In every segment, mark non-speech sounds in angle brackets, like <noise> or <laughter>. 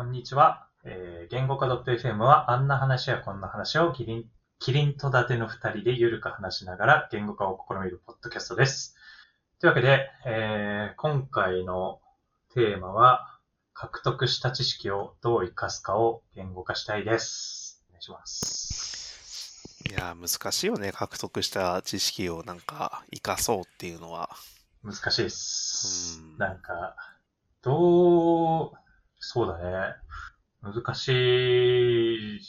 こんにちは。えー、言語化 .fm はあんな話やこんな話をキリン、キリンと立ての二人でゆるく話しながら言語化を試みるポッドキャストです。というわけで、えー、今回のテーマは、獲得した知識をどう活かすかを言語化したいです。お願いします。いやー、難しいよね。獲得した知識をなんか活かそうっていうのは。難しいです。うんなんか、どう、そうだね。難しい、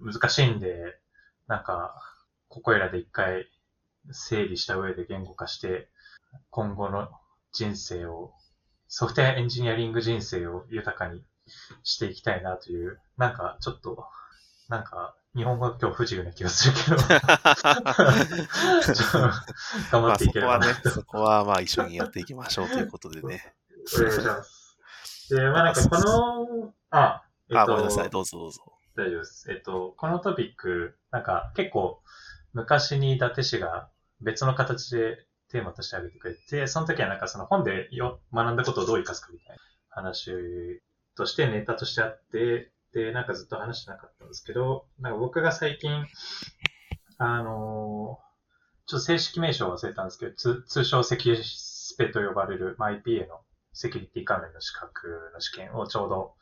難しいんで、なんか、ここいらで一回整理した上で言語化して、今後の人生を、ソフトウェアエンジニアリング人生を豊かにしていきたいなという、なんかちょっと、なんか、日本語が今日不自由な気がするけど、<laughs> 頑張まあっていければなそこはね、そこはまあ一緒にやっていきましょうということでね。お願いします。で、まあなんかこの、あ、えっあ、と、ごめんなさい。どうぞどうぞ。大丈夫です。えっと、このトピック、なんか結構昔に伊達氏が別の形でテーマとして挙げてくれて、その時はなんかその本でよ学んだことをどう活かすかみたいな話としてネタとしてあって、で、なんかずっと話してなかったんですけど、なんか僕が最近、あのちょっと正式名称忘れたんですけど、つ通称セキュスペと呼ばれる、まあ、IPA のセキュリティ関連の資格の試験をちょうど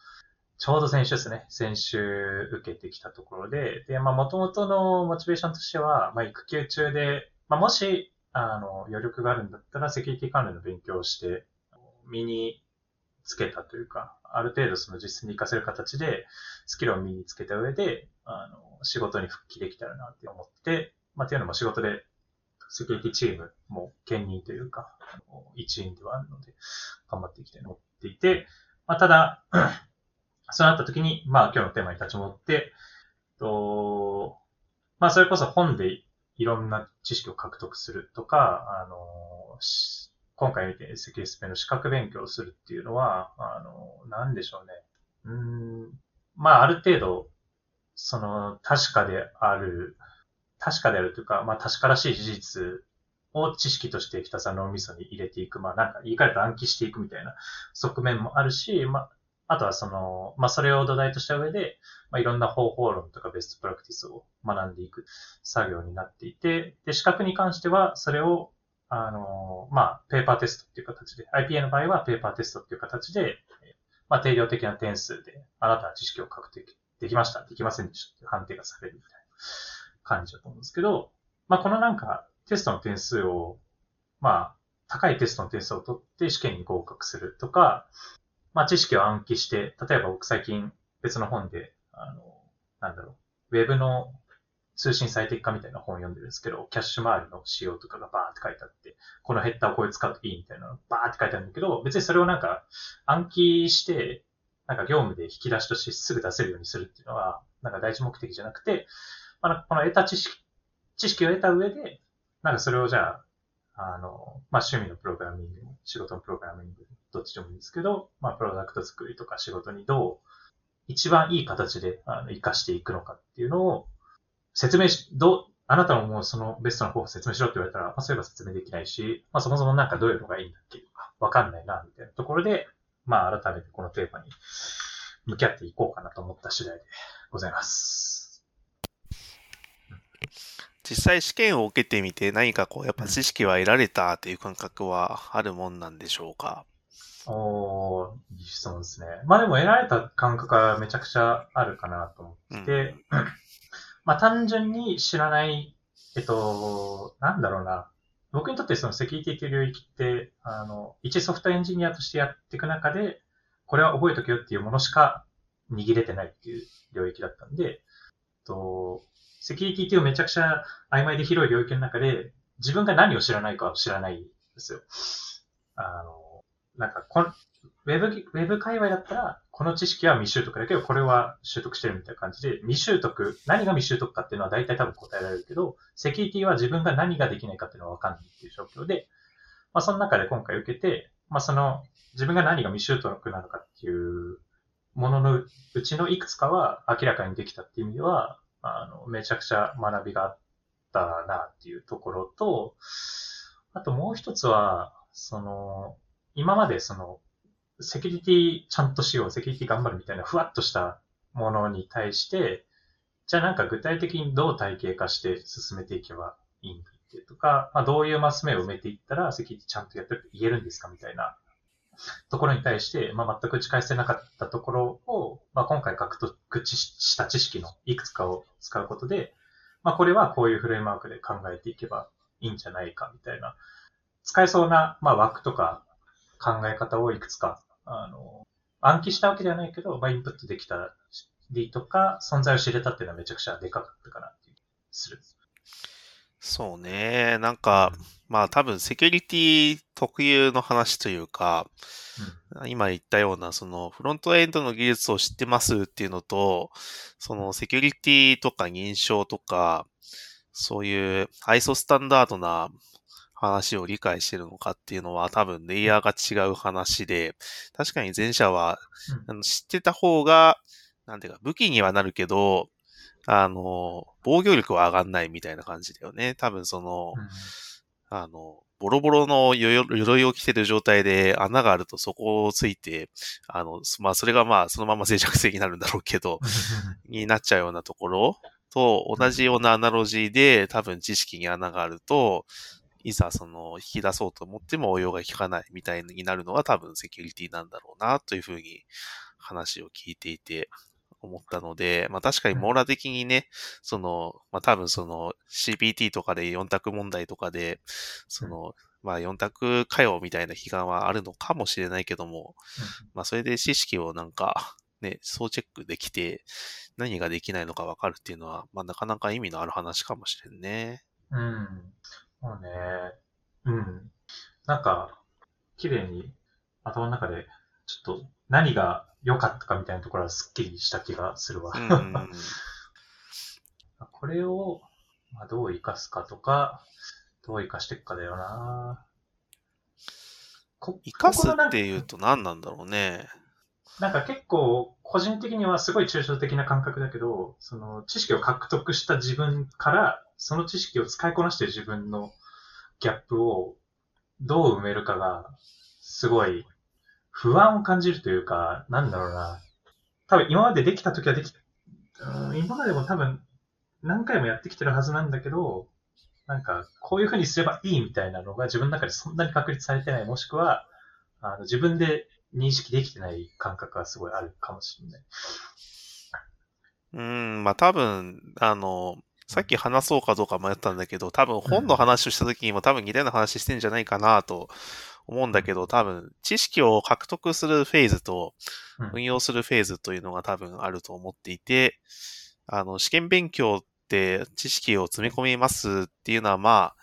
ちょうど先週ですね。先週受けてきたところで、で、まあ、元々のモチベーションとしては、まあ、育休中で、まあ、もし、あの、余力があるんだったら、セキュリティ関連の勉強をして、身につけたというか、ある程度その実践に活かせる形で、スキルを身につけた上で、あの、仕事に復帰できたらなって思って、まあ、っていうのも仕事で、セキュリティチームも兼任というか、一員ではあるので、頑張っていきたいと思っていて、まあ、ただ、<clears throat> そうなった時に、まあ今日のテーマに立ち戻って、とまあそれこそ本でいろんな知識を獲得するとか、あの、今回見てセキュリスペの資格勉強をするっていうのは、あの、なんでしょうね。うん、まあある程度、その確かである、確かであるというか、まあ確からしい事実を知識としてひたすら脳みそに入れていく、まあなんか言い換えると暗記していくみたいな側面もあるし、まああとはその、まあ、それを土台とした上で、まあ、いろんな方法論とかベストプラクティスを学んでいく作業になっていて、で、資格に関しては、それを、あの、まあ、ペーパーテストっていう形で、IPA の場合はペーパーテストっていう形で、まあ、定量的な点数で、あなたは知識を獲得できました、できませんでしたっていう判定がされるみたいな。感じだと思うんですけど、まあ、このなんか、テストの点数を、まあ、高いテストの点数を取って試験に合格するとか、まあ、知識を暗記して、例えば僕最近別の本で、あの、なんだろう、ウェブの通信最適化みたいな本を読んでるんですけど、キャッシュ周りの仕様とかがバーって書いてあって、このヘッダーをこういう使うといいみたいなのバーって書いてあるんだけど、別にそれをなんか暗記して、なんか業務で引き出しとしてすぐ出せるようにするっていうのは、なんか第一目的じゃなくて、まあ、この得た知識、知識を得た上で、なんかそれをじゃあ、あの、まあ、趣味のプログラミングも、仕事のプログラミングどっちでもいいんですけど、まあ、プロダクト作りとか仕事にどう、一番いい形で、あの、活かしていくのかっていうのを、説明し、どう、あなたももうそのベストな方法を説明しろって言われたら、まあ、そういえば説明できないし、まあ、そもそもなんかどういうのがいいんだっけとか、わかんないな、みたいなところで、まあ、改めてこのテーマに向き合っていこうかなと思った次第でございます。実際試験を受けてみて何かこう、やっぱ知識は得られたという感覚はあるもんなんでしょうか？おー、いい質問ですね。まあでも得られた感覚はめちゃくちゃあるかなと思ってて、<laughs> まあ単純に知らない、えっと、なんだろうな。僕にとってそのセキュリティという領域って、あの、一ソフトエンジニアとしてやっていく中で、これは覚えとけよっていうものしか握れてないっていう領域だったんで、えっと、セキュリティっていうめちゃくちゃ曖昧で広い領域の中で、自分が何を知らないかを知らないんですよ。あの、なんかこん、ウェブ、ウェブ界隈だったら、この知識は未習得だけど、これは習得してるみたいな感じで、未習得、何が未習得かっていうのは大体多分答えられるけど、セキュリティは自分が何ができないかっていうのはわかんないっていう状況で、まあその中で今回受けて、まあその、自分が何が未習得なのかっていうもののうちのいくつかは明らかにできたっていう意味では、あの、めちゃくちゃ学びがあったなっていうところと、あともう一つは、その、今までその、セキュリティちゃんとしよう、セキュリティ頑張るみたいなふわっとしたものに対して、じゃあなんか具体的にどう体系化して進めていけばいいんだっけとか、まあどういうマス目を埋めていったらセキュリティちゃんとやってるって言えるんですかみたいなところに対して、まあ全く打ち返せなかったところを、まあ今回獲得した知識のいくつかを使うことで、まあこれはこういうフレームワークで考えていけばいいんじゃないかみたいな、使えそうな、まあ枠とか考え方をいくつか、あの、暗記したわけではないけど、まあインプットできたりとか、存在を知れたっていうのはめちゃくちゃでかかったかなっていう、する。そうね。なんか、まあ多分セキュリティ特有の話というか、今言ったようなそのフロントエンドの技術を知ってますっていうのと、そのセキュリティとか認証とか、そういう ISO スタンダードな話を理解してるのかっていうのは多分レイヤーが違う話で、確かに前者はあの知ってた方が、なんていうか武器にはなるけど、あの、防御力は上がんないみたいな感じだよね。多分その、うんあの、ボロボロの鎧鎧を着てる状態で穴があるとそこをついて、あの、まあそれがまあそのまま脆弱性になるんだろうけど、<laughs> になっちゃうようなところと同じようなアナロジーで多分知識に穴があると、いざその引き出そうと思っても応用が効かないみたいになるのが多分セキュリティなんだろうなというふうに話を聞いていて思ったので、まあ確かに網羅的にね、その、まあ多分その CPT とかで4択問題とかで、その、まあ4択かよみたいな批判はあるのかもしれないけども、まあそれで知識をなんかね、総チェックできて何ができないのかわかるっていうのは、まあなかなか意味のある話かもしれんね。うん。そうね。うん。なんか、綺麗に頭の中で、ちょっと何が良かったかみたいなところはすっきりした気がするわ。うんうんうん。<laughs> これを、まあ、どう活かすかとか、どう活かしていくかだよな。こ生かすっていうと何なんだろうね。なんか結構、個人的にはすごい抽象的な感覚だけど、その知識を獲得した自分から、その知識を使いこなしている自分のギャップをどう埋めるかが、すごい不安を感じるというか、なんだろうな。多分今までできた時はでき、うん今までも多分何回もやってきてるはずなんだけど、なんかこういう風にすればいいみたいなのが自分の中でそんなに確立されてない、もしくは、あの自分で認識できてない感覚がすごいあるかもしれない。うん、まあ多分、あの、さっき話そうかどうか迷ったんだけど、多分本の話をした時にも多分似たような話してんじゃないかなと思うんだけど、多分知識を獲得するフェーズとうん。運用するフェーズというのが多分あると思っていて、あの、試験勉強って知識を詰め込みますっていうのはまあ、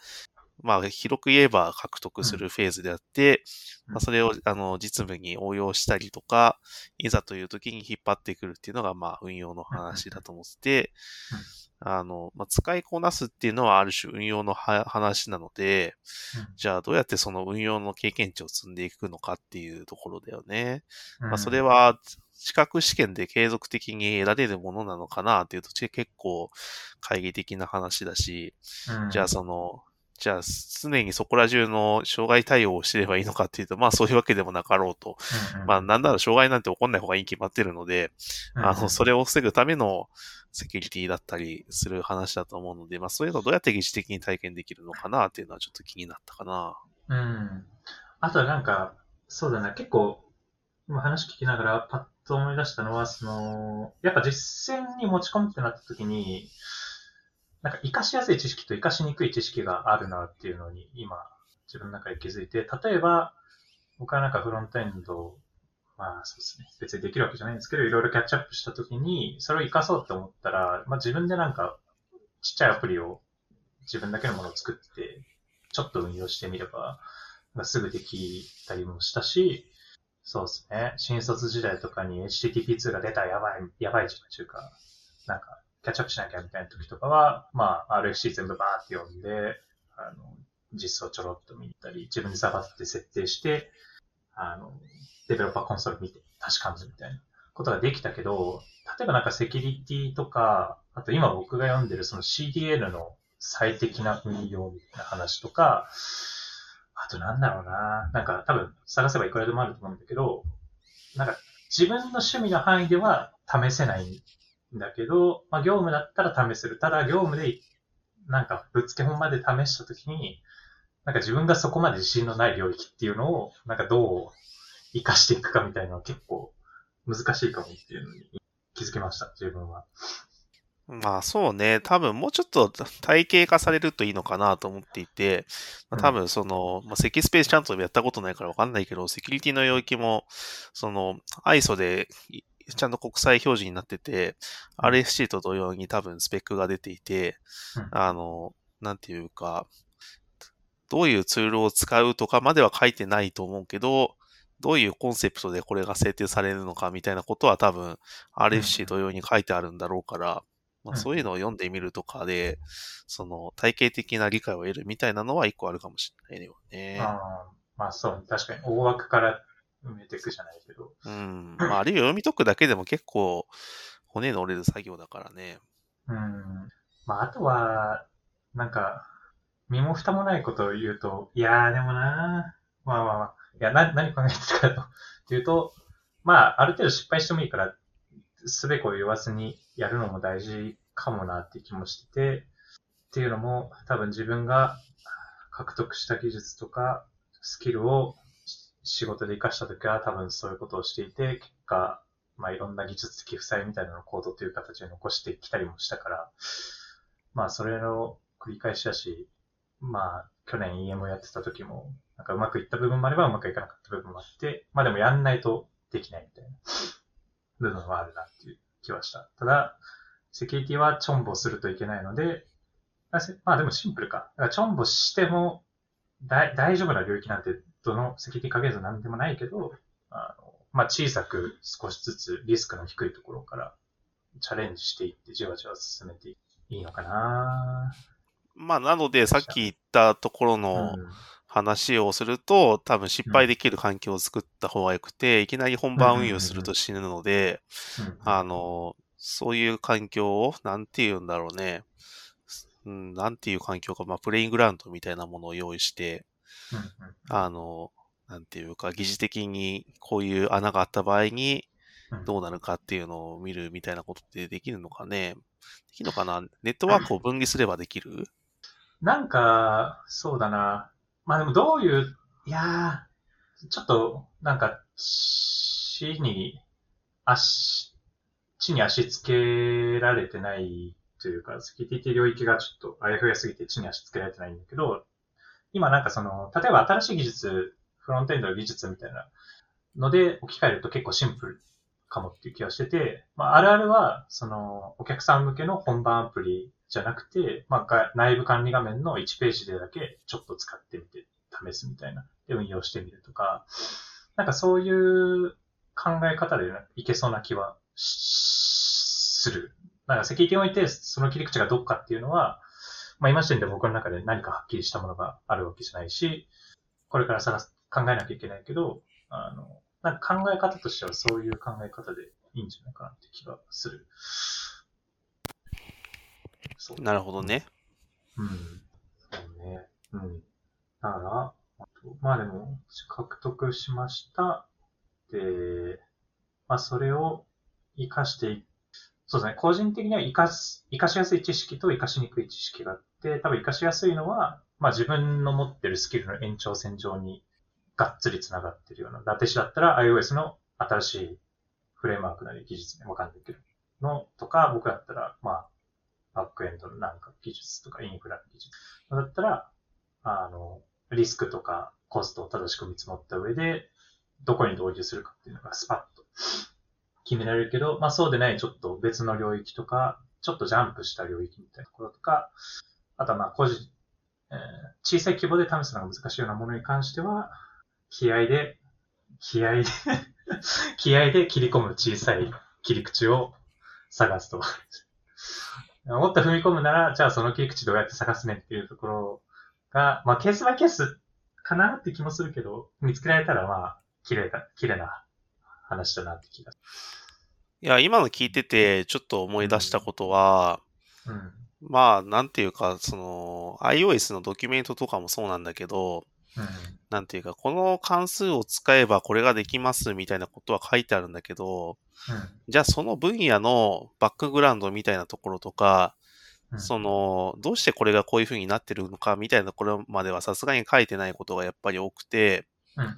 まあ広く言えば獲得するフェーズであって、うん。まあ、それをあの実務に応用したりとか、いざという時に引っ張ってくるっていうのがまあ運用の話だと思ってて、あの、まあ、使いこなすっていうのはある種運用のは話なので、じゃあどうやってその運用の経験値を積んでいくのかっていうところだよね。まあ、それ、は資格試験で継続的に得られるものなのかなっていうと結構懐疑的な話だし、うん。じゃあその、じゃあ常にそこら中の障害対応をしてればいいのかっていうと、まあそういうわけでもなかろうと。まあなんなら障害なんて起こんない方がいいに決まってるので、あの、それ、れを防ぐためのセキュリティだったりする話だと思うので、まあそういうのをどうやって疑似的に体験できるのかなっていうのはちょっと気になったかな。うん。あとはなんか、そうだな、結構、今話聞きながらパッと思い出したのは、その、やっぱ実践に持ち込むってなった時に、なんか活かしやすい知識と活かしにくい知識があるなっていうのに今自分の中で気づいて、例えば僕はなんかフロントエンド、まあそうですね、別にできるわけじゃないんですけど、いろいろキャッチアップした時に、それを活かそうって思ったら、まあ自分でなんかちっちゃいアプリを自分だけのものを作って、ちょっと運用してみれば、まあすぐできたりもしたし、そうですね。新卒時代とかに HTTP2 が出たらやばい、やばい時というか、なんか、キャッチアップしなきゃみたいな時とかは、まあ、RFC 全部バーって読んで、あの、実装ちょろっと見に行ったり、自分でサバって設定して、あの、デベロッパーコンソール見て確かめるみたいなことができたけど、例えばなんかセキュリティとか、あと今僕が読んでるその CDN の最適な運用みたいな話とか、あとなんだろうな。なんか多分探せばいくらでもあると思うんだけど、なんか自分の趣味の範囲では試せないんだけど、まあ業務だったら試せる。ただ業務でなんかぶっつけ本番で試したときに、なんか自分がそこまで自信のない領域っていうのを、なんかどう活かしていくかみたいなのは結構難しいかもっていうのに気づきました、自分は。まあそうね、多分もうちょっと体系化されるといいのかなと思っていて、まあ、多分その、まあ、セキスペースちゃんとやったことないからわかんないけど、セキュリティの領域も、その ISO でちゃんと国際表示になってて、RFC と同様に多分スペックが出ていて、あの、なんていうか、どういうツールを使うとかまでは書いてないと思うけど、どういうコンセプトでこれが制定されるのかみたいなことは多分 RFC 同様に書いてあるんだろうから、まあ、そういうのを読んでみるとかで、その体系的な理解を得るみたいなのは一個あるかもしれないよね。あまあそう、確かに大枠から埋めていくじゃないけど。うん。まああるいは読み解くだけでも結構骨の折れる作業だからね。うん。まああとは、なんか、身も蓋もないことを言うと、いやーでもなー、まあまあまあ、いや、な、何考えてたかというと、まあ、ある程度失敗してもいいから、すべこを言わずにやるのも大事かもなって気もしてて、っていうのも多分自分が獲得した技術とかスキルを仕事で活かしたときは多分そういうことをしていて、結果、まあいろんな技術的負債みたいなのをコードという形で残してきたりもしたから、まあそれの繰り返しだし、まあ去年 EM をやってた時も、なんかうまくいった部分もあればうまくいかなかった部分もあって、まあでもやんないとできないみたいな部分はあるなっていう気はした。ただ、セキュリティはチョンボするといけないので、まあでもシンプルか。だからチョンボしても大丈夫な領域なんてどのセキュリティかけずなんでもないけど、あのまあ小さく少しずつリスクの低いところからチャレンジしていってじわじわ進めていいのかな。まあなのでさっき言ったところの、話をすると、多分失敗できる環境を作った方が良くて、いきなり本番運用すると死ぬので、あの、そういう環境を、なんて言うんだろうね。うん、なんていう環境か、まあ、プレイングラウンドみたいなものを用意して、あの、なんていうか、疑似的にこういう穴があった場合に、どうなるかっていうのを見るみたいなことってできるのかねできるのかな？ネットワークを分離すればできる？なんか、そうだな。まあでもどういう、いやー、ちょっと、なんか、死に、足、地に足つけられてないというか、セキュリティ領域がちょっとあやふやすぎて地に足つけられてないんだけど、今なんかその、例えば新しい技術、フロントエンドの技術みたいなので置き換えると結構シンプルかもっていう気がしてて、まあ、あるあるは、その、お客さん向けの本番アプリじゃなくて、まあ、内部管理画面の1ページでだけちょっと使ってみて試すみたいな、で運用してみるとか、なんかそういう考え方でいけそうな気はする。なんかセキュリティにおいてその切り口がどっかっていうのは、まあ今時点で僕の中で何かはっきりしたものがあるわけじゃないし、これから探す、考えなきゃいけないけど、あの、なんか考え方としてはそういう考え方でいいんじゃないかなって気がする。なるほどね。うん。そうね。うん。だから、まあでも、獲得しました。で、まあそれを活かしていそうですね。個人的には活かす、活かしやすい知識と活かしにくい知識があって、多分活かしやすいのは、まあ自分の持ってるスキルの延長線上にがっつり繋がってるような。ラテシだったら iOS の新しいフレームワークなり技術にわかんないけどのとか、僕だったら、まあ、バックエンドのなんか技術とかインフラの技術だったら、あの、リスクとかコストを正しく見積もった上で、どこに導入するかっていうのがスパッと決められるけど、まあそうでないちょっと別の領域とか、ちょっとジャンプした領域みたいなところとか、あとはまあ個人、えー、小さい規模で試すのが難しいようなものに関しては、気合で、気合で <laughs> 気合で切り込む小さい切り口を探すと。もっと踏み込むなら、じゃあその切り口どうやって探すねっていうところが、まあケースバイケースかなって気もするけど、見つけられたらまあ、綺麗だ、綺麗な話だなって気が。いや、今の聞いてて、ちょっと思い出したことは、うん、まあ、なんていうか、その、iOS のドキュメントとかもそうなんだけど、うん。なんていうか、この関数を使えばこれができますみたいなことは書いてあるんだけど、じゃあその分野のバックグラウンドみたいなところとか、うん。その、どうしてこれがこういう風になってるのかみたいなところまではさすがに書いてないことがやっぱり多くて、うん。うん。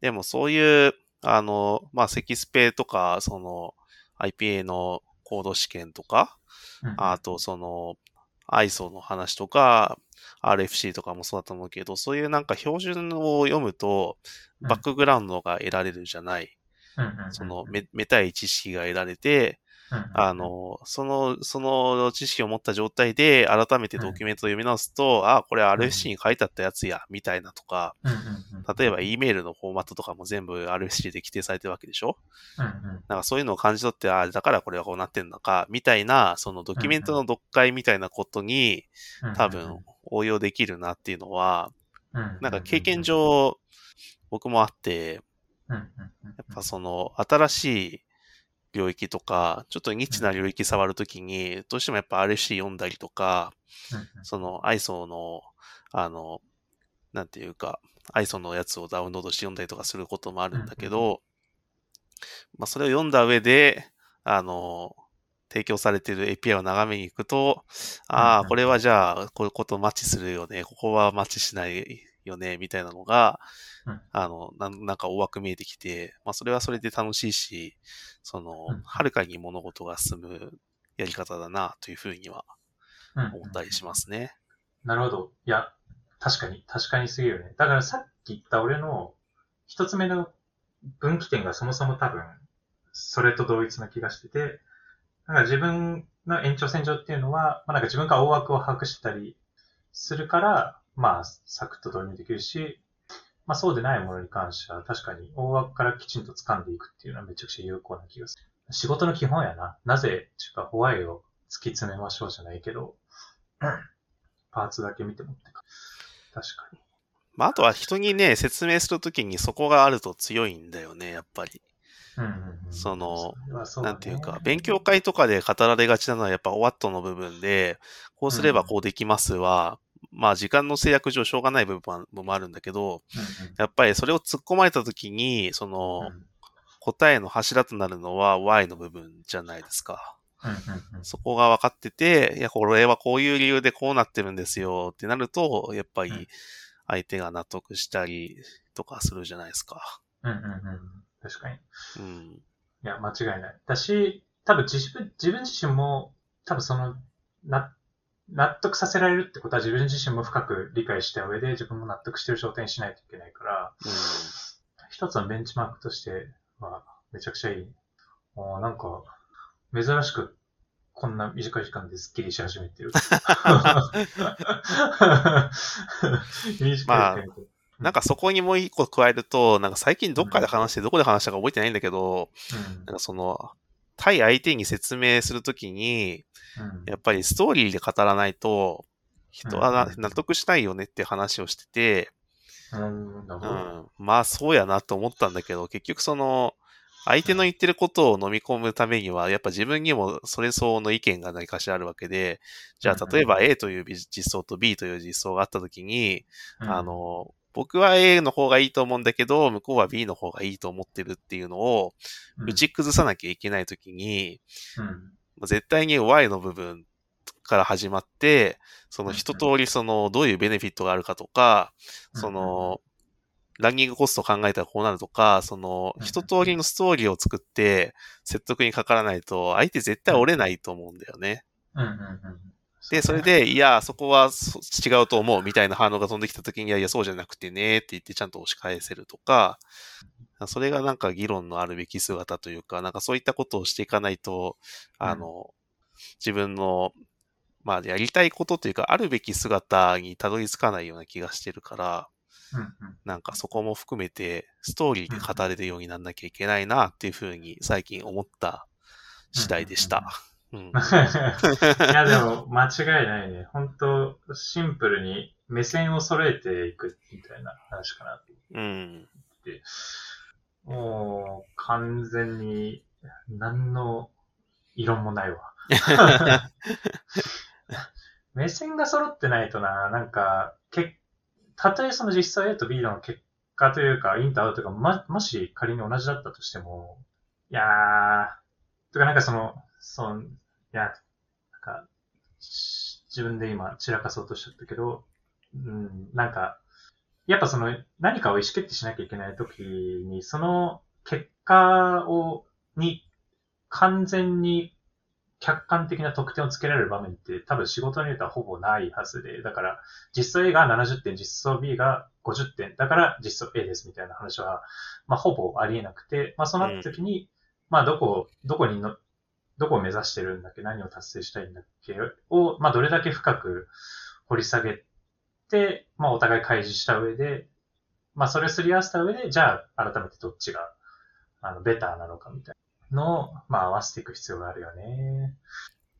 でもそういう、あの、まあ、セキスペとか、その、IPA のコード試験とか、うん。あと、その、ISO の話とか、RFC とかもそうだと思うけど、そういうなんか標準を読むと、うんバックグラウンドが得られるじゃない。その、め、めたい知識が得られて、あの、その、その知識を持った状態で、改めてドキュメントを読み直すと、あ、これ RFC に書いてあったやつや、みたいなとか、例えば E メールのフォーマットとかも全部 RFC で規定されてるわけでしょ？なんかそういうのを感じ取って、あだからこれはこうなってんのか、みたいな、そのドキュメントの読解みたいなことにうん、多分応用できるなっていうのは、なんか経験上僕もあって、やっぱその新しい領域とか、ちょっとニッチな領域触るときに、どうしてもやっぱ RFC 読んだりとか、その ISO の、あの、なんていうか、ISO のやつをダウンロードして読んだりとかすることもあるんだけど、まあそれを読んだ上で、あの、提供されている API を眺めに行くと、ああ、これはじゃあ、こういうことマッチするよね、ここはマッチしないよね、みたいなのが、うんあの、なんなんか大枠見えてきて、まあそれはそれで楽しいし、そのうん、はるかに物事が進むやり方だな、というふうには思ったりしますね。なるほど。いや、確かに、確かにすぎるよね。だからさっき言った俺の一つ目の分岐点がそもそも多分、それと同一な気がしてて、なんか自分の延長線上っていうのは、まあ、なんか自分が大枠を把握してたりするから、まあ、サクッと導入できるし、まあそうでないものに関しては確かに大枠からきちんと掴んでいくっていうのはめちゃくちゃ有効な気がする。仕事の基本やな。なぜ、っていうか、ホワイを突き詰めましょうじゃないけど、パーツだけ見てもってか。確かに。まああとは人にね、説明するときにそこがあると強いんだよね、やっぱり。うんうんうん、そのそねなんていうか、勉強会とかで語られがちなのはやっぱ OWAT の部分で、こうすればこうできますは、まあ時間の制約上しょうがない部分もあるんだけど、やっぱりそれを突っ込まれたときに、そうんのうん答えの柱となるのは Y の部分じゃないですか。そこが分かってて、いや、これはこういう理由でこうなってるんですよってなると、やっぱうんり相手が納得したりとかするじゃないですか。うんうんうん確かに。いうん。や、間違いない。だし、多分自分、自分自身も、多分その、な、納得させられるってことは自分自身も深く理解した上で自分も納得してる状態にしないといけないから、うん。一つのベンチマークとしては、めちゃくちゃいい。あーなんか、珍しく、こんな短い時間でスッキリし始めてる。<laughs> 短い時間でなんかそこにもう一個加えると、なんか最近どっかで話して、どこで話したか覚えてないんだけど、うんなんかその、対相手に説明するときに、うん。やっぱりストーリーで語らないと、人は納得しないよねって話をしてて、うん、まあそうやなと思ったんだけど、結局その、相手の言ってることを飲み込むためには、やっぱ自分にもそれ相応の意見が何かしらあるわけで、じゃあ例えば A という実装と B という実装があったときに、うん。あ、の、僕は A の方がいいと思うんだけど、向こうは B の方がいいと思ってるっていうのを、打ち崩さなきゃいけないときに、うん、まあ絶対に Y の部分から始まって、その一通りそのどういうベネフィットがあるかとか、うんその、ランニングコストを考えたらこうなるとか、そのうん一通りのストーリーを作って説得にかからないと、相手絶対折れないと思うんだよね。うんうんうん。で、それで、いや、そこはそ違うと思うみたいな反応が飛んできた時に、いやいや、そうじゃなくてねって言ってちゃんと押し返せるとか、それがなんか議論のあるべき姿というか、なんかそういったことをしていかないと、あの、自分の、まあ、やりたいことというか、あるべき姿にたどり着かないような気がしてるから、なんかそこも含めて、ストーリーで語れるようになんなきゃいけないなっていうふうに最近思った次第でした。うん。<laughs> いや、でも、間違いないね。本当シンプルに目線を揃えていくみたいな話かなとうん。もう、完全に、何の異論もないわ。<laughs> 目線が揃ってないとな、なんか、け、たとえその実際 A と B の結果というか、インとアウトがま、もし仮に同じだったとしても、いやー、とかなんかその、その、いや、なんか、自分で今散らかそうとしちゃったけど、うん、なんか、やっぱその何かを意思決定しなきゃいけないときに、その結果を、に完全に客観的な得点をつけられる場面って多分仕事によってはほぼないはずで、だから実装 A が70点、実装 B が50点、だから実装 A ですみたいな話は、まあほぼありえなくて、まあそうなった時に、まあどこ、どこにの、どこを目指してるんだっけ？何を達成したいんだっけ？を、まあどれだけ深く掘り下げて、まあお互い開示した上で、まあそれをすり合わせた上で、じゃあ改めてどっちが、あの、ベターなのかみたいなのを、まあ合わせていく必要があるよね。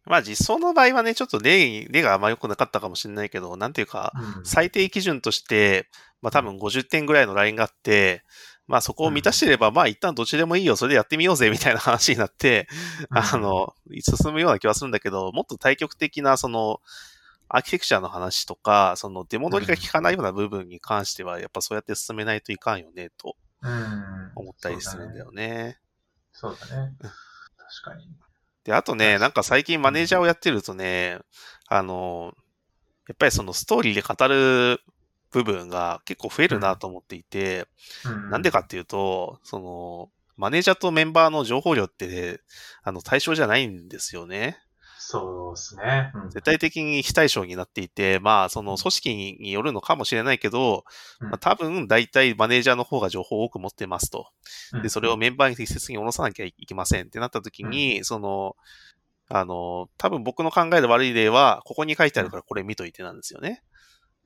まあ実装の場合はね、ちょっと例、例があんま良くなかったかもしれないけど、なんていうか、うん。最低基準として、まあ多分50点ぐらいのラインがあって、まあそこを満たしてれば、まあ一旦どっちでもいいよ、それでやってみようぜ、みたいな話になって、あの、進むような気はするんだけど、もっと対極的な、その、アーキテクチャの話とか、その出戻りが効かないような部分に関しては、やっぱそうやって進めないといかんよね、とうん。思ったりするんだよね。そうだね。確かに。で、あとね、なんか最近マネージャーをやってるとね、あの、やっぱりそのストーリーで語る部分が結構増えるなと思っていて、うんなんでかっていうと、その、マネージャーとメンバーの情報量って、あの、対象じゃないんですよね。そうですね。うん絶対的に非対称になっていて、まあ、その組織によるのかもしれないけど、うんまあ、多分、大体マネージャーの方が情報を多く持ってますと。うんで、それをメンバーに適切に下ろさなきゃいけませんってなった時に、その、あの、多分僕の考える悪い例は、ここに書いてあるからこれ見といてなんですよね。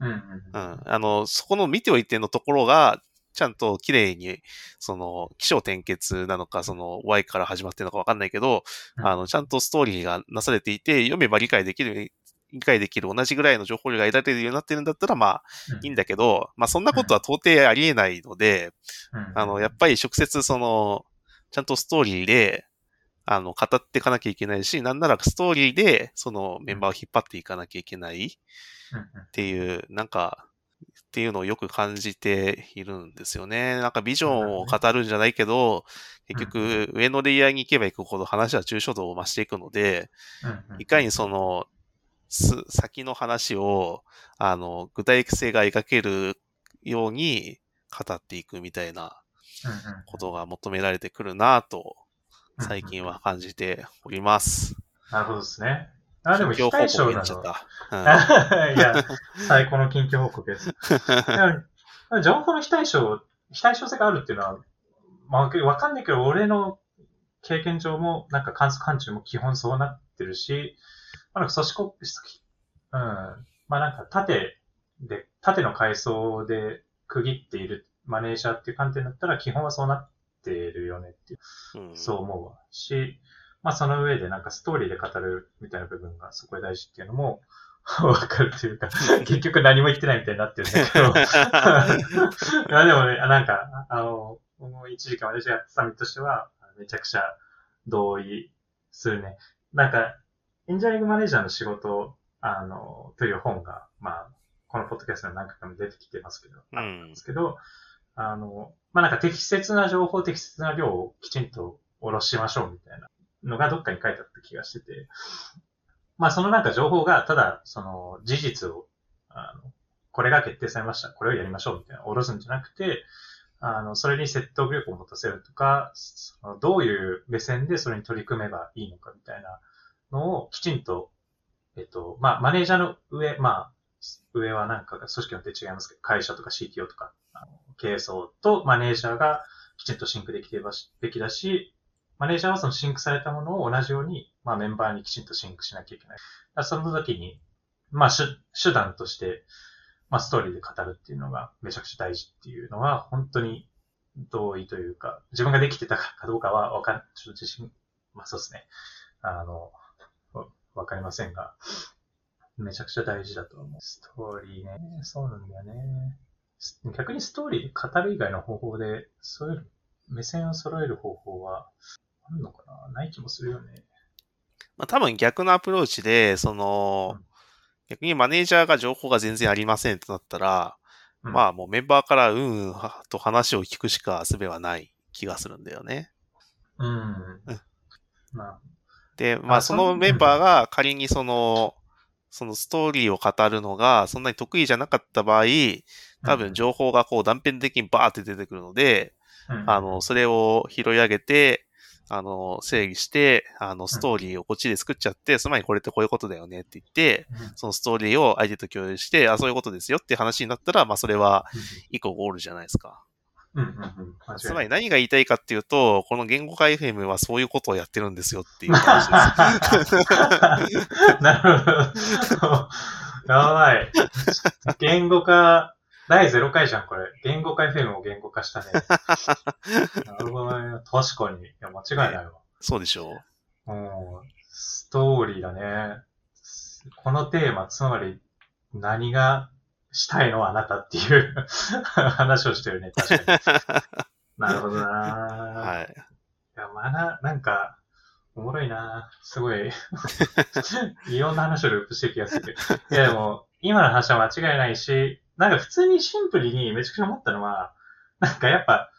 うん。あの、そこの見ておいてのところが、ちゃんと綺麗に、その、気象転結なのか、その、Y から始まってるのかわかんないけど、うん。あの、ちゃんとストーリーがなされていて、読めば理解できる、理解できる同じぐらいの情報量が得られるようになってるんだったら、まあ、いいんだけど、まあ、そんなことは到底ありえないので、うん。あの、やっぱり直接その、ちゃんとストーリーで、あの、語っていかなきゃいけないし、なんならストーリーで、そのメンバーを引っ張っていかなきゃいけないっていう、なんか、っていうのをよく感じているんですよね。なんかビジョンを語るんじゃないけど、結局、上のレイヤーに行けば行くほど話は抽象度を増していくので、いかにその、す先の話を、あの、具体性が描けるように語っていくみたいなことが求められてくるなと、最近は感じております。なるほどですね。あ、でも非対称なの告になっちゃっ。た。<laughs> いや、最高の近況報告です。<laughs> 情報の非対称、非対称性があるっていうのは、まあ、わかんないけど、俺の経験上も、なんか関数関中も基本そうなってるし、まあ、なんか組織、うん、まあなんか縦で、縦の階層で区切っているマネージャーっていう観点だったら、基本はそうなってるよねっていううんそう思うわし、まあその上でなんかストーリーで語るみたいな部分がそこで大事っていうのも <laughs> わかるっていうか、<laughs> 結局何も言ってないみたいになってるんだけど。<laughs> いやでもね、なんか、あの、もう一時間私がやってた身としては、めちゃくちゃ同意するね。なんか、エンジニアリングマネージャーの仕事、あの、という本が、まあ、このポッドキャストの何回かも出てきてますけど、うんですけど、あの、まあなんか適切な情報、適切な量をきちんと下ろしましょうみたいなのがどっかに書いてあった気がしてて、まあそのなんか情報がただその事実を、あの、これが決定されました、これをやりましょうみたいな下ろすんじゃなくて、あの、それに説得力を持たせるとか、そのどういう目線でそれに取り組めばいいのかみたいなのをきちんと、えっと、まあマネージャーの上、まあ、上はなんか組織によって違いますけど、会社とか CTO とか、あの経営層とマネージャーがきちんとシンクできてるべきだし、マネージャーはそのシンクされたものを同じように、まあメンバーにきちんとシンクしなきゃいけない。だその時に、まあ手段として、まあストーリーで語るっていうのがめちゃくちゃ大事っていうのは、本当に同意というか、自分ができてたかどうかはわかん、ちょっと自信、まあそうですね。あの、わかりませんが、めちゃくちゃ大事だと思う。ストーリーね。そうなんだよね。逆にストーリーで語る以外の方法で、そういう目線を揃える方法は、のかな？ない気もするよね。まあ多分逆のアプローチで、そのうん、逆にマネージャーが情報が全然ありませんとなったら、うん。まあもうメンバーからうんうんと話を聞くしか術はない気がするんだよね。うん。うん。なで、まあそのメンバーが仮にその、そのストーリーを語るのがそんなに得意じゃなかった場合、多分情報がこう断片的にバーって出てくるので、うん。あの、それを拾い上げて、あの、整理して、あの、ストーリーをこっちで作っちゃって、つまりこれってこういうことだよねって言って、うんそのストーリーを相手と共有して、あ、そういうことですよって話になったら、まあそれは一個ゴールじゃないですか。うんうんうんうん間違いつまり何が言いたいかっていうと、この言語化 FM はそういうことをやってるんですよっていう <laughs> 話です。なるほど。やばい。言語化、第0回じゃん、これ。言語化 FM を言語化したね。<laughs> なるほどね。確かに。いや、間違いないわ。そうでしょう。うん。ストーリーだね。このテーマ、つまり、何がしたいのあなたっていう <laughs> 話をしてるね、確かに。なるほどなはい。いや、まあな、なんか、おもろいなすごい、<laughs> いろんな話をループしていきやすいけど。いや、でも、今の話は間違いないし、なんか普通にシンプルにめちゃくちゃ思ったのは、なんかやっぱ、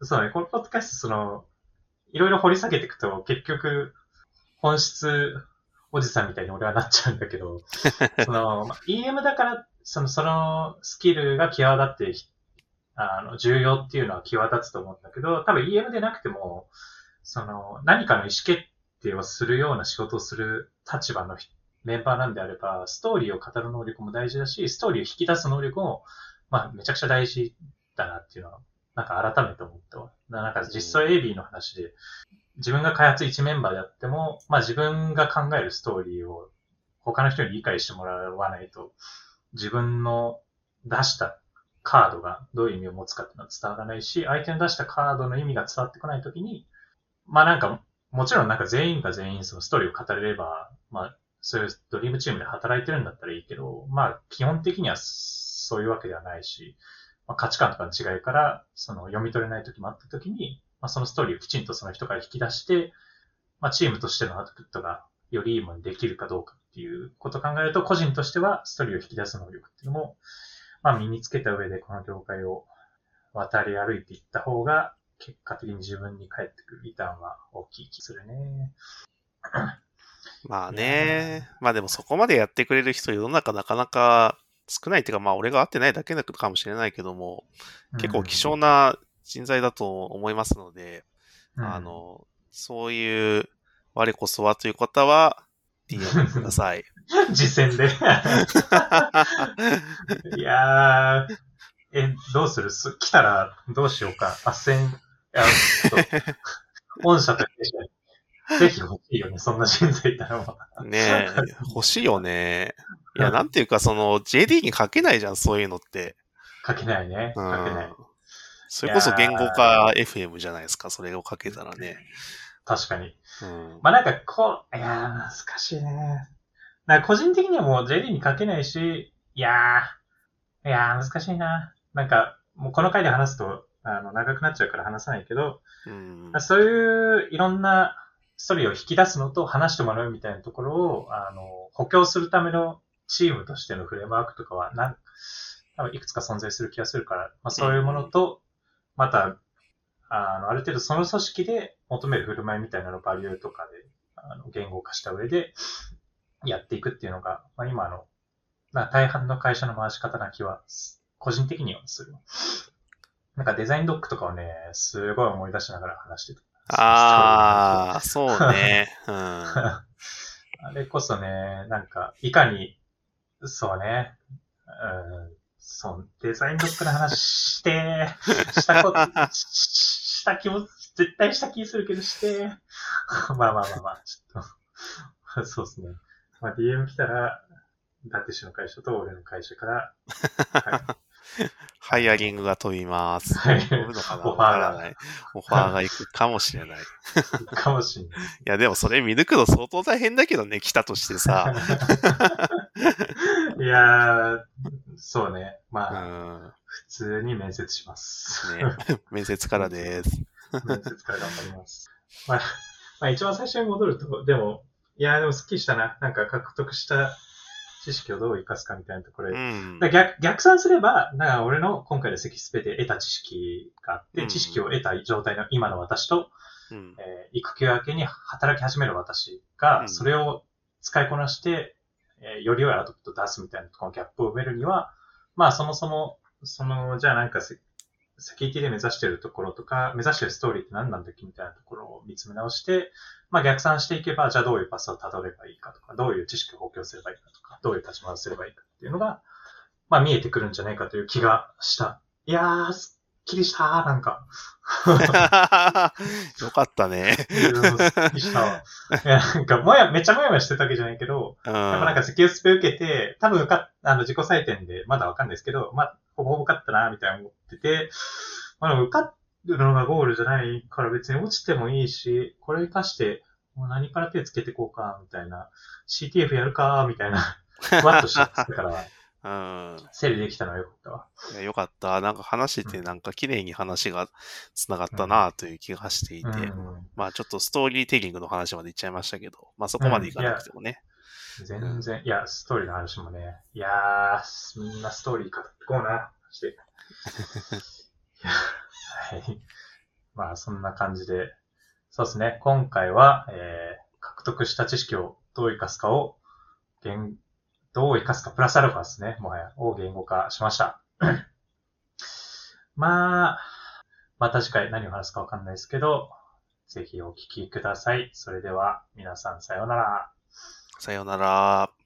そうね、このポッドキャスト、その、いろいろ掘り下げていくと、結局、本質おじさんみたいに俺はなっちゃうんだけど、<laughs> その、まあ EM だから、その、そのスキルが際立ってひ、あの、重要っていうのは際立つと思うんだけど、多分 EM でなくても、その、何かの意思決定をするような仕事をする立場の人メンバーなんであれば、ストーリーを語る能力も大事だし、ストーリーを引き出す能力も、まあ、めちゃくちゃ大事だなっていうのは、なんか改めて思ったわ。なんか実装 AB の話で、自分が開発1メンバーであっても、まあ自分が考えるストーリーを他の人に理解してもらわないと、自分の出したカードがどういう意味を持つかっていうのは伝わらないし、相手の出したカードの意味が伝わってこないときに、まあなんか、もちろんなんか全員が全員そのストーリーを語れれば、まあそういうドリームチームで働いてるんだったらいいけど、まあ基本的にはそういうわけではないし、まあ、価値観とかの違いから、その読み取れない時もあった時に、まあそのストーリーをきちんとその人から引き出して、まあチームとしてのアウトプットがよりいいものにできるかどうかっていうことを考えると、個人としてはストーリーを引き出す能力っていうのも、まあ身につけた上でこの業界を渡り歩いていった方が、結果的に自分に返ってくるリターンは大きい気するね。まあね。まあでもそこまでやってくれる人世の中なかなか少ないっていうか、まあ俺が会ってないだけかもしれないけども、結構希少な人材だと思いますので、うんあ、の、そういう我こそはという方は DM ください。<laughs> 実践で。<laughs> いやー、え、どうする？す来たらどうしようか？斡旋、いや、ちょっと、<laughs> 御社と弊社ぜひ欲しいよね、そんな人材いたら。ねえ、欲しいよね。いや、なんていうか、その JD に書けないじゃん、そういうのって。書けないね。う書けないん。。それこそ言語化 FM じゃないですか、それを書けたらね。確かに。うん。まあなんか、こう、いやー、難しいね。なんか個人的にはもう JD に書けないし、いやー、いやー、難しいな。なんか、もうこの回で話すと、あの、長くなっちゃうから話さないけど、うんそういういろんなストーリーを引き出すのと話してもらうみたいなところを、あの、補強するためのチームとしてのフレームワークとかは、なん多分いくつか存在する気がするから、まあそういうものと、また、あの、ある程度その組織で求める振る舞いみたいなのバリューとかで、あの、言語化した上で、やっていくっていうのが、まあ今の、まあ大半の会社の回し方な気は、個人的にはする。なんかデザインドックとかをね、すごい思い出しながら話してた。ああ、そうね。うん。<laughs> あれこそね、なんか、いかに、そうね、うん、そう、デザインドックの話して、<laughs> したこと、しした気も、絶対した気するけどして、<laughs> まあまあまあまあ、ちょっと、そうですね。まあ DM 来たら、伊達氏の会社と俺の会社から、はハイアリングが飛びます。はい飛ぶのかな？わからない。オファーが行くかもしれない。いい、かもしんない。や、でもそれ見抜くの相当大変だけどね、来たとしてさ。<laughs> いやー、そうね。うまあ、ん。普通に面接します。ね。面接からです。面接から頑張ります。まあ、まあ、一番最初に戻ると、でも、いやーでもスッキリしたな。なんか獲得した知識をどう活かすかみたいなところで、うん。逆逆算すれば、だから俺の今回の積スペで得た知識があって、うん知識を得た状態の今の私と、うん。えー育休明けに働き始める私が、うんそれを使いこなして、えーより良いアウトプットを出すみたいなこのギャップを埋めるには、まあそもそも、その、じゃあなんかセセキュリティで目指してるところとか、目指してるストーリーって何なんだっけみたいなところを見つめ直して、まあ逆算していけば、じゃあどういうパスをたどればいいかとか、どういう知識を補強すればいいかとか、どういう立ち回りすればいいかっていうのが、まあ見えてくるんじゃないかという気がした。いやー、すきりしたー、なんか。<laughs> よかったね。っきりしたわ。いや、なんか、もや、めっちゃもやもやしてたわけじゃないけど、うん。やっぱなんか、セキュースペ受けて、多分受かっ、あの、自己採点で、まだわかんないですけど、まあ、ほぼほぼ受かったな、みたいな思ってて、まあ、受かるのがゴールじゃないから別に落ちてもいいし、これ活かして、もう何から手つけていこうか、みたいな、CTF やるか、みたいな、ふわっとしてたから、うん。整理できたのはよかったわ。いやよかった。なんか話してなんか綺麗に話が繋がったなという気がしていて、うんまあちょっとストーリーテリングの話までいっちゃいましたけど、まあそこまでいかなくてもね。全然、いや、ストーリーの話もね、いやー、みんなストーリー語ってこうな、して。<laughs> はい。まあ、そんな感じで、そうですね、今回は、えー、獲得した知識をどう活かすかを、言どう活かすか、プラスアルファですね、もはや、を言語化しました。<coughs> まあ、また次回何を話すかわかんないですけど、ぜひお聞きください。それでは、皆さんさようなら。さようなら。